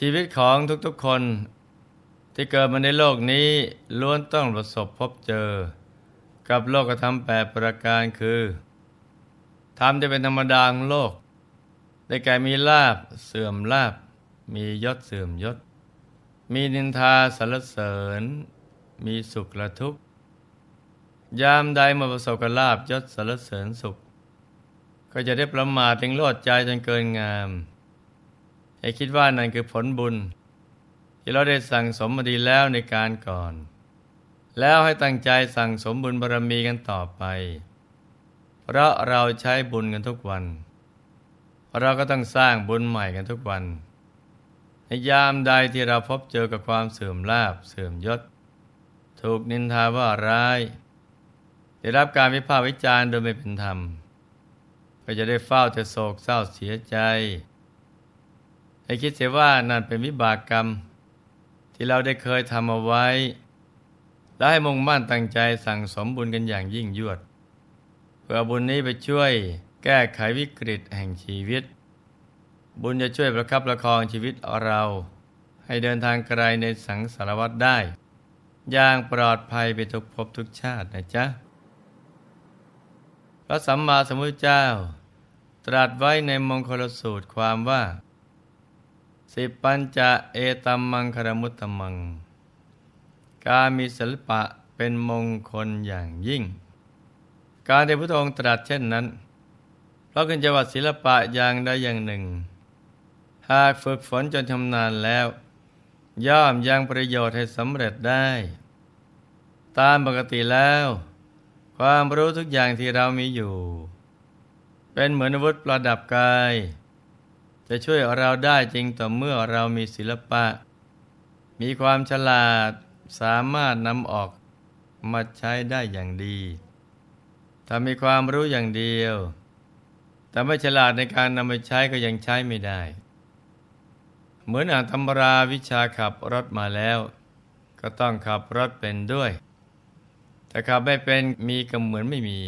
ชีวิตของทุกๆคนที่เกิดมาในโลกนี้ล้วนต้องประสบพบเจอ กับโลกธรรมแปดประการคือธรรมจะเป็นธรรมดาของโลก ได้แก่มีลาบเสื่อมลาบ มียศเสื่อมยศ มีนินทาสรรเสริญ มีสุขและทุกข์ ยามใดมาประสบกับลาบยศสรรเสริญสุข ก็จะได้ประมาทถึงโลดใจจนเกินงาม ให้คิดว่านั่นคือผลบุญ ที่เราได้สั่งสมมาดีแล้วในการก่อน แล้วให้ตั้งใจสั่งสมบุญบารรมีกันต่อไป เพราะเราใช้บุญกันทุกวัน เราก็ต้องสร้างบุญใหม่กันทุกวัน ในยามใดที่เราพบเจอกับความเสื่อมลาบเสื่อมยศ ถูกนินทาว่าร้าย ได้รับการวิพากษ์วิจารณ์โดยไม่เป็นธรรม ก็จะได้เฝ้าแต่โศกเศร้าเสียใจ ให้คิดเสียว่านั่นเป็นวิบากกรรม ที่เราได้เคยทำเอาไว้ และให้มุ่งมั่นตั้งใจสั่งสมบุญกันอย่างยิ่งยวด เพื่อบุญนี้ไปช่วยแก้ไขวิกฤตแห่งชีวิต บุญจะช่วยประคับประคองชีวิตเรา ให้เดินทางไกลในสังสารวัฏได้ อย่างปลอดภัยไปทุกภพทุกชาตินะจ๊ะพระสัมมาสัมพุทธเจ้า ตรัสไว้ในมงคลสูตรความว่า สิปัญจะเอตัมมังคารมุตตมัง การมีศิลปะเป็นมงคลอย่างยิ่ง การที่พระองค์ตรัสเช่นนั้น เพราะขึ้นจังหวัดศิลปะอย่างใดอย่างหนึ่ง หากฝึกฝนจนชำนาญแล้ว ย่อมยังประโยชน์ให้สำเร็จได้ ตามปกติแล้ว ความรู้ทุกอย่างที่เรามีอยู่ เป็นเหมือนอาวุธประดับกาย จะช่วยเราได้จริงต่อเมื่อเรามีศิลปะ มีความฉลาดสามารถนำออกมาใช้ได้อย่างดี ถ้ามีความรู้อย่างเดียว แต่ไม่ฉลาดในการนำไปใช้ก็ยังใช้ไม่ได้ เหมือนอ่านตำราวิชาขับรถมาแล้ว ก็ต้องขับรถเป็นด้วย แต่ขับไม่เป็นมีก็เหมือนไม่มี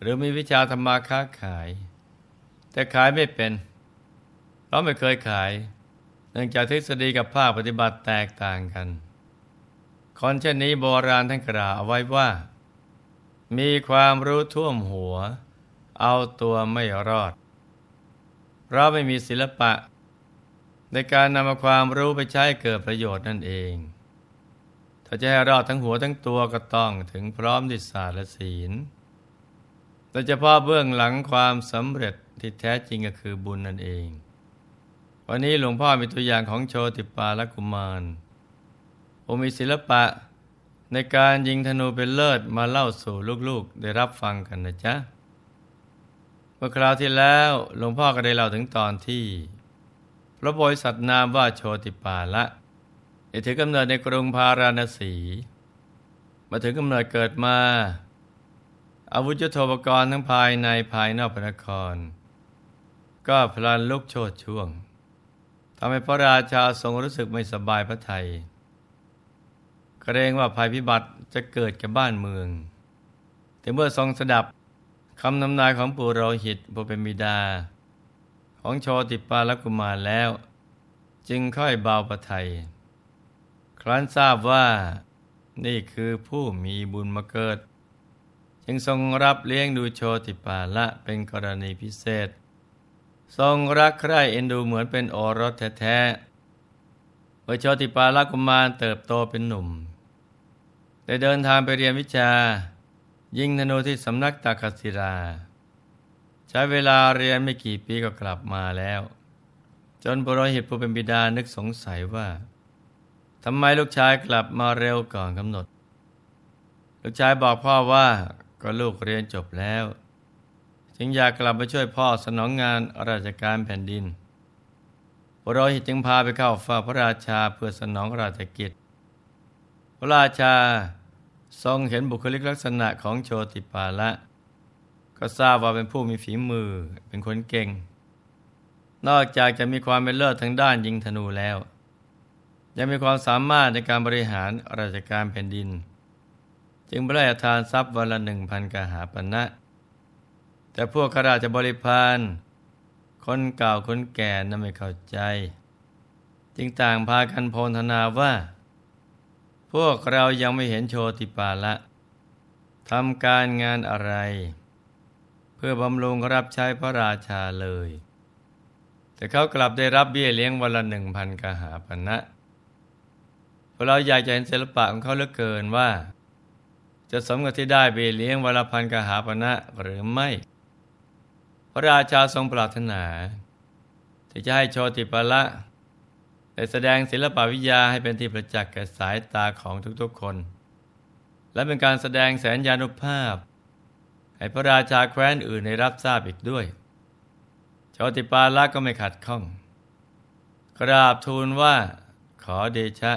หรือมีวิชาธรรมาค้าขาย แต่ขายไม่เป็นเราไม่เคยขาย เนื่องจากทฤษฎีกับภาคปฏิบัติแตกต่างกัน คนเช่นนี้โบราณท่านกล่าวเอาไว้ว่า มีความรู้ท่วมหัว เอาตัวไม่รอด เราไม่มีศิลปะ ในการนำความรู้ไปใช้เกิดประโยชน์นั่นเอง ถ้าจะให้รอดทั้งหัวทั้งตัวก็ต้องถึงพร้อมดิศาสตร์และศีลโดยเฉพาะเบื้องหลังความสำเร็จ ที่แท้จริงก็คือบุญนั่นเอง วันนี้หลวงพ่อมีตัวอย่างของโชติปาลกุมารผมมีศิลปะในการยิงธนูเป็นเลิศมาเล่าสู่ลูกๆ ได้รับฟังกันนะจ๊ะ เมื่อคราวที่แล้วหลวงพ่อก็ได้เล่าถึงตอนที่ พระบริษัทนามว่าโชติปาละได้ถือกำเนิดในกรุงพาราณสี มาถึงกำเนิดเกิดมา อาวุธยุทโธปกรณ์ทั้งภายในภายนอกพระนคร ก็พลันลุกโชดช่วงทำให้พระราชาทรงรู้สึกไม่สบายพระทยัยเกรงว่าภัยพิบัติจะเกิดกับบ้านเมือง แต่เมื่อทรงสดับคำนำนายของปุโรหิตผู้เป็นบิดา ของโชติปาลกุมารแล้ว จึงค่อยเบาพระทัยครั้นทราบว่านี่คือผู้มีบุญมาเกิด จึงทรงรับเลี้ยงดูโชติปาละเป็นกรณีพิเศษ ทรงรักใคร่เอ็นดูเหมือนเป็นโอรสแท้ๆเมื่อโชติปาลกุมารเติบโตเป็นหนุ่ม ได้เดินทางไปเรียนวิชา ยิงธนูที่สำนักตากศิราใช้เวลาเรียนไม่กี่ปีก็กลับมาแล้ว จนปรหิตผู้เป็นบิดานึกสงสัยว่าทำไมลูกชายกลับมาเร็วก่อนกำหนด ลูกชายบอกพ่อว่าก็ลูกเรียนจบแล้ว จึงอยากกลับมาช่วยพ่อสนองงานราชการแผ่นดินพระโรหิตจึงพาไปเข้าฝ้าพระราชาเพื่อสนองราชกิจ พระราชาทรงเห็นบุคลิกลักษณะของโชติปาละ ก็ทราบว่าเป็นผู้มีฝีมือเป็นคนเก่ง นอกจากจะมีความเป็นเลิศทางด้านยิงธนูแล้ว ยังมีความสามารถในการบริหารราชการแผ่นดิน จึงพระราชทานทรัพย์วันละหนึ่งพันกหาปณะนะ แต่พวกข้าราชบริพารคนเก่าคนแก่นั้นไม่เข้าใจ จึงต่างพากันโพนธนาว่า พวกเรายังไม่เห็นโชติปาละทำการงานอะไร เพื่อบำรุงรับใช้พระราชาเลย แต่เขากลับได้รับเบี้ยเลี้ยงวันละหนึ่งพันกหาปณะนะพวกเราอยากจะเห็นศิลปะของเขาเหลือเกินว่า จะสมกับที่ได้เบี้ยเลี้ยงวันละพันกหาปณะนะหรือไม่ ระราชาทรงปรารถนา ที่จะให้โชติปาละได้แสดงศิลปวิทยาให้เป็นที่ประจักษ์แก่สายตาของทุกๆคน และเป็นการแสดงแสนยานุภาพ ให้พระราชาแคว้นอื่นได้รับทราบอีกด้วย โชติปาละก็ไม่ขัดข้อง กราบทูลว่าขอเดชะ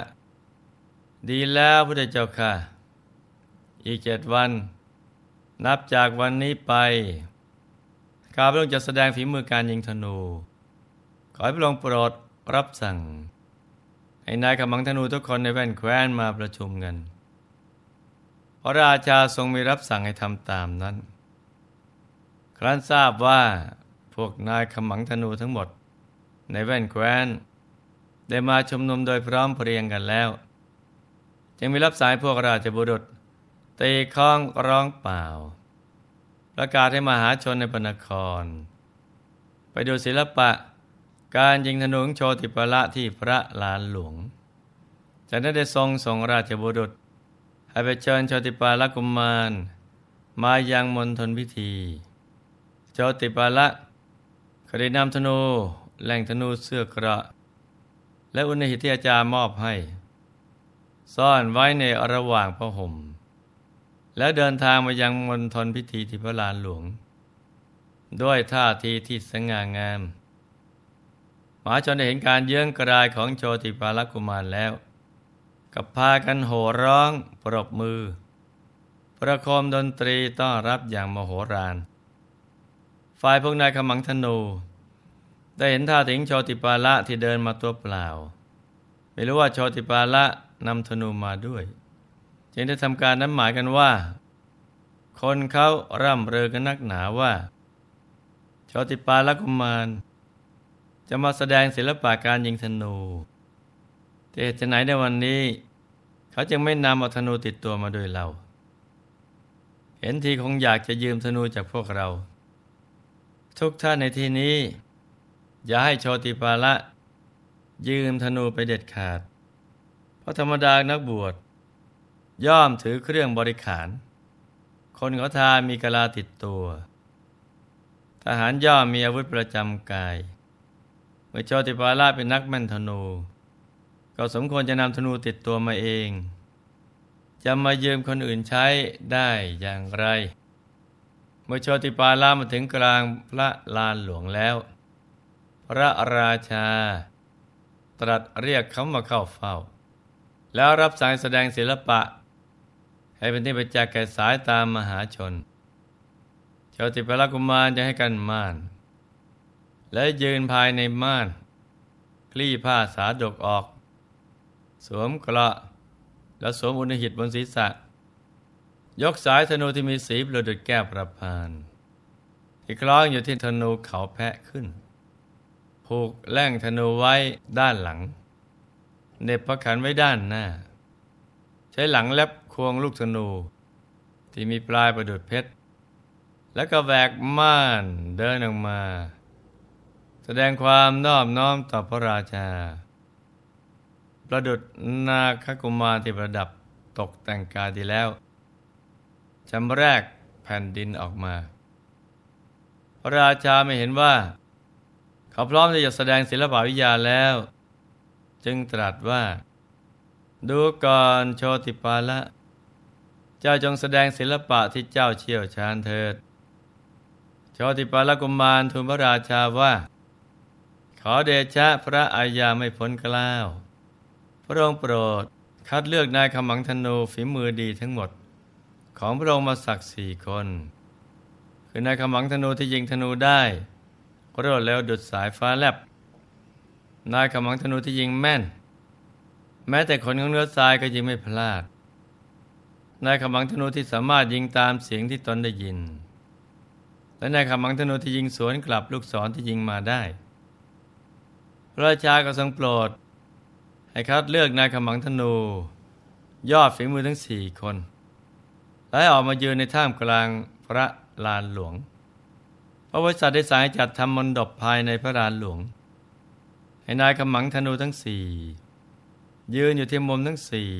ดีแล้วพระเจ้าค่ะ อีกเจ็ดวัน นับจากวันนี้ไป ข้าพระองค์จะแสดงฝีมือการยิงธนู ขอให้พระองค์โปรดรับสั่ง ให้นายขมังธนูทุกคนในแว่นแคว้นมาประชุมกัน พระราชาทรงมีรับสั่งให้ทำตามนั้น ครั้นทราบว่าพวกนายขมังธนูทั้งหมด ในแว่นแคว้น ได้มาชุมนุมโดยพร้อมเพรียงกันแล้ว จึงมีรับสายพวกราชบุรุษตีข้องร้องเปล่า ประกาศให้มหาชนในพนคร ไปดูศิลปะ การยิงธนูโชติปละที่พระลานหลวงจากนั้นได้ทรงส่งราชบุรุษ ให้ไปเชิญโชติปาละกุมาร มายังมณฑลพิธี โชติปาละก็ได้นำธนูแหล่งธนูเสื้อกระ และอุณหิตที่อาจารย์มอบให้ ซ่อนไว้ในระหว่างพระห่ม แล้วเดินทางมายังมณฑลพิธีที่พระลานหลวง ด้วยท่าทีที่สง่างามหมาชนได้เห็นการเยื้องกรายของโชติปาลกุมารแล้ว กับพากันโห่ร้องปรบมือ ประโคมดนตรีต้อนรับอย่างมโหฬารฝ่ายพวกนายขมังธนู ได้เห็นท่าถึงโชติปาละที่เดินมาตัวเปล่า ไม่รู้ว่าโชติปาละนำธนูมาด้วย จึงได้ทำการนั้นหมายกันว่า คนเขาร่ำเรอกันนักหนาว่าโชติปาละกุมาร จะมาแสดงศิลปะการยิงธนูแต่จะไหนในวันนี้ เขาจึงไม่นำเอาธนูติดตัวมาด้วยเรา เห็นทีคงอยากจะยืมธนูจากพวกเรา ทุกท่านในที่นี้ อย่าให้โชติปาละ ยืมธนูไปเด็ดขาด เพราะธรรมดานักบวช ย่อมถือเครื่องบริขาร คนเขาทามีกลาติดตัว ทหารย่อมมีอาวุธประจำกายเมื่อโชติปาละเป็นนักแม่นธนู ก็สมควรจะนำธนูติดตัวมาเอง จะมายืมคนอื่นใช้ได้อย่างไร เมื่อโชติปาละมาถึงกลางพระลานหลวงแล้ว พระราชา ตรัสเรียกเขามาเข้าเฝ้า แล้วรับสั่งแสดงศิลปะ ให้เป็นที่ประจักษ์แก่สายตามมหาชนโชติปาละกุมารจะให้กันม่าน และยืนภายในม่าน คลี่ผ้าสาดกออก สวมเกราะแล้วสวมอุณหิตบนศีรษะ ยกสายธนูที่มีสีประดุดแก้วประพาน ที่คล้องอยู่ที่ธนูเขาแพะขึ้น ผูกแล่งธนูไว้ด้านหลังเน็บพระขันไว้ด้านหน้า ใช้หลังแลบ ควงลูกธนู ที่มีปลายประดุดเพชร แล้วก็แวกม่านเดินออกมา แสดงความนอบน้อมต่อพระราชา ประดุดนาคกุมารที่ประดับตกแต่งกายดีแล้วจำแรกแผ่นดินออกมา พระราชาไม่เห็นว่า เขาพร้อมที่จะแสดงศิลปวิทยาแล้ว จึงตรัสว่า ดูก่อนโชติปาละ เจ้าจงแสดงศิลปะที่เจ้าเชี่ยวชาญเถิดโชติปาลกุมารทูลพระราชาว่า ขอเดชะพระอาญาไม่พ้นกล้าว พระองค์โปรดคัดเลือกนายขมังธนูฝีมือดีทั้งหมด ของพระองค์มาสักสี่คน คือนายขมังธนูที่ยิงธนูได้รวดเร็วดุดสายฟ้าแลบนายขมังธนูที่ยิงแม่น แม้แต่คนของเนื้อทรายก็ยิงไม่พลาด นายขมังธนูที่สามารถยิงตามเสียงที่ตนได้ยิน และนายขมังธนูที่ยิงสวนกลับลูกศรที่ยิงมาได้ พระราชาก็ทรงโปรด ให้คัดเลือกนายขมังธนู ยอดฝีมือทั้งสี่คน และออกมายืนในท่ามกลางพระลานหลวง พระบริษัทได้สายจัดทำมนดบภายในพระลานหลวง ให้นายขมังธนูทั้งสี่ยืนอยู่ที่มุมทั้งสี่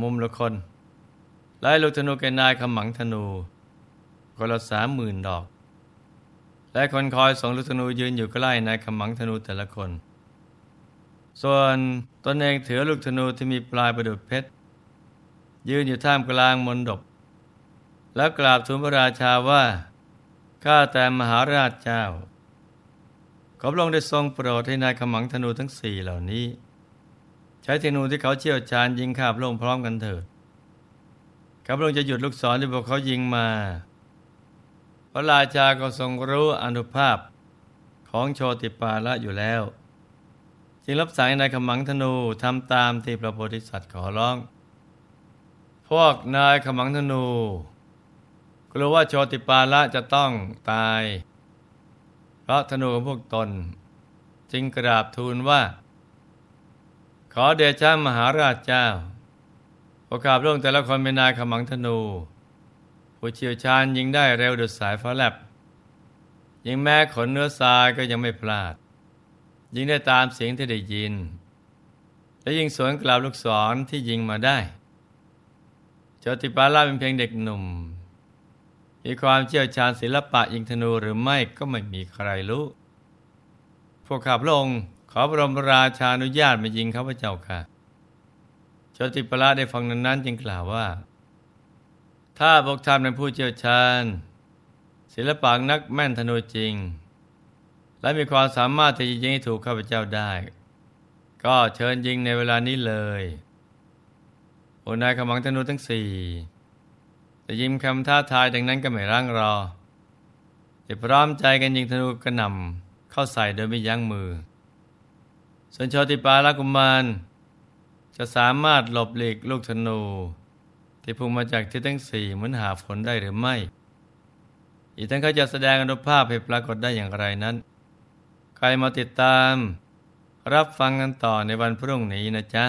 มุมละคน ไล่ลูกธนูแก่นายขมังธนูคนละสามหมื่นดอก และคนคอยส่งลูกธนูยืนอยู่ใกล้นายขมังธนูแต่ละคน ส่วนตนเองถือลูกธนูที่มีปลายประดุจเพชร ยืนอยู่ท่ามกลางมนดบแล้วกราบทูลพระราชาว่าข้าแต่มหาราชเจ้า ขอพระองค์ได้ทรงโปรดให้นายขมังธนูทั้งสี่เหล่านี้ ใช้ธนูที่เขาเชี่ยวชาญยิงข้าพระองค์พร้อมกันเถิด ข้าพระองค์จะหยุดลูกศรที่พวกเขายิงมา พระราชาก็ทรงรู้อนุภาพของโชติปาละอยู่แล้ว จึงรับสั่งให้นายขมังธนูทำตามที่พระโพธิสัตว์ขอร้อง พวกนายขมังธนูกลัวว่าโชติปาละจะต้องตาย เพราะธนูของพวกตน จึงกราบทูลว่า ขอเดชะมหาราชเจ้า พวกาพระองแต่ละคนเป็นนายขมังธนูผู้เชี่ยวชาญยิงได้เร็วดุดสายฟ้าแลบยิงแม้ขนเนื้อทรายก็ยังไม่พลาด ยิงได้ตามเสียงที่ได้ยิน และยิงสวนกลับลูกศรที่ยิงมาได้โจติปาลาเป็นเพียงเด็กหนุ่ม มีความเชี่ยวชาญศิลปะยิงธนูหรือไม่ก็ไม่มีใครรู้ พวกข้าพระองค์ขอบรมราชานุญาตมายิงข้าพเจ้าค่ะ โจติปละได้ฟังนั้นนั้นจึงกล่าวว่า ถ้าพวกท่านเป็นผู้เชี่ยวชาญ ศิลปะนักแม่นธนูจริง และมีความสามารถที่จะยิงให้ถูกข้าพเจ้าได้ ก็เชิญยิงในเวลานี้เลยโอนายขมังธนูทั้งสี่แต่ยิงคำท้าทายดังนั้นก็ไม่ร่างรอจะพร้อมใจกันยิงธนูกระหน่ำเข้าใส่โดยไม่ยั้งมือส่วนโชติปาลกุมาร จะสามารถหลบหลีกลูกธนู ที่พุ่งมาจากทิศทั้งสี่เหมือนหาฝนได้หรือไม่ อีกทั้งเขาจะแสดงอนุภาพให้ปรากฏได้อย่างไรนั้น ใครมาติดตาม รับฟังกันต่อในวันพรุ่งนี้นะจ๊ะ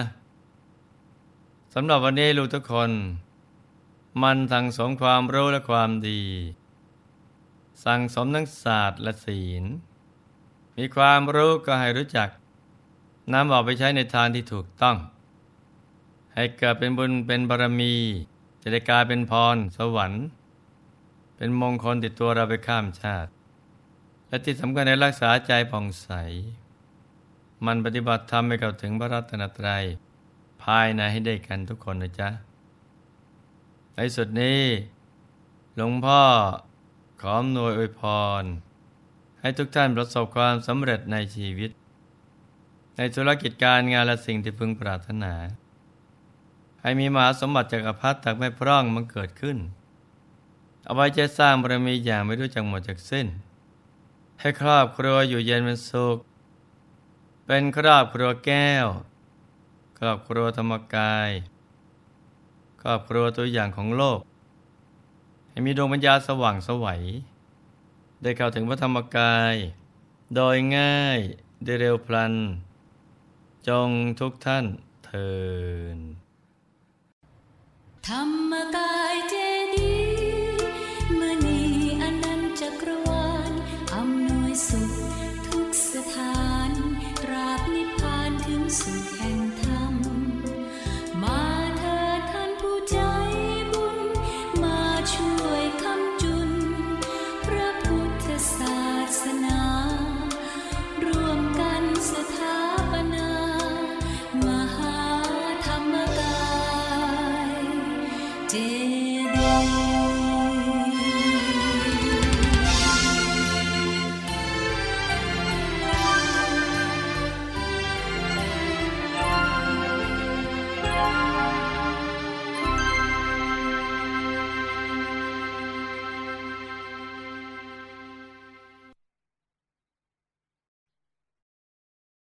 สำหรับวันนี้ลูกทุกคน มันสั่งสมความรู้และความดี สั่งสมทั้งศาสตร์และศีล มีความรู้ก็ให้รู้จักนำออกไปใช้ในทางที่ถูกต้อง ให้เกิดเป็นบุญเป็นบารมี จะได้กลายเป็นพรสวรรค์ เป็นมงคลติดตัวเราไปข้ามชาติ และที่สำคัญในรักษาใจผ่องใส มันปฏิบัติธรรมให้เข้าถึงพระรัตนตรัย ภายในให้ได้กันทุกคนนะจ๊ะในสุดนี้ หลวงพ่อขออำนวยอวยพร ให้ทุกท่านประสบความสำเร็จในชีวิต ในธุรกิจการงานและสิ่งที่พึงปรารถนา ให้มีมหาสมบัติจักรพรรดิตักไม่พร่องมันเกิดขึ้น เอาไว้จะสร้างบารมีอย่างไม่รู้จักหมดจากสิ้น ให้ครอบครัวอยู่เย็นเป็นสุข เป็นครอบครัวแก้ว ครอบครัวธรรมกาย ครอบครัวตัวอย่างของโลก ให้มีดวงปัญญาสว่างสวัย ได้เข้าถึงพระธรรมกาย โดยง่ายได้เร็วพลัน จงทุกท่านเทิน ธรรมกายเจดีมีอนันตจักรวาลอำนยสุขทุกสถานตราบนิพาถึงสุข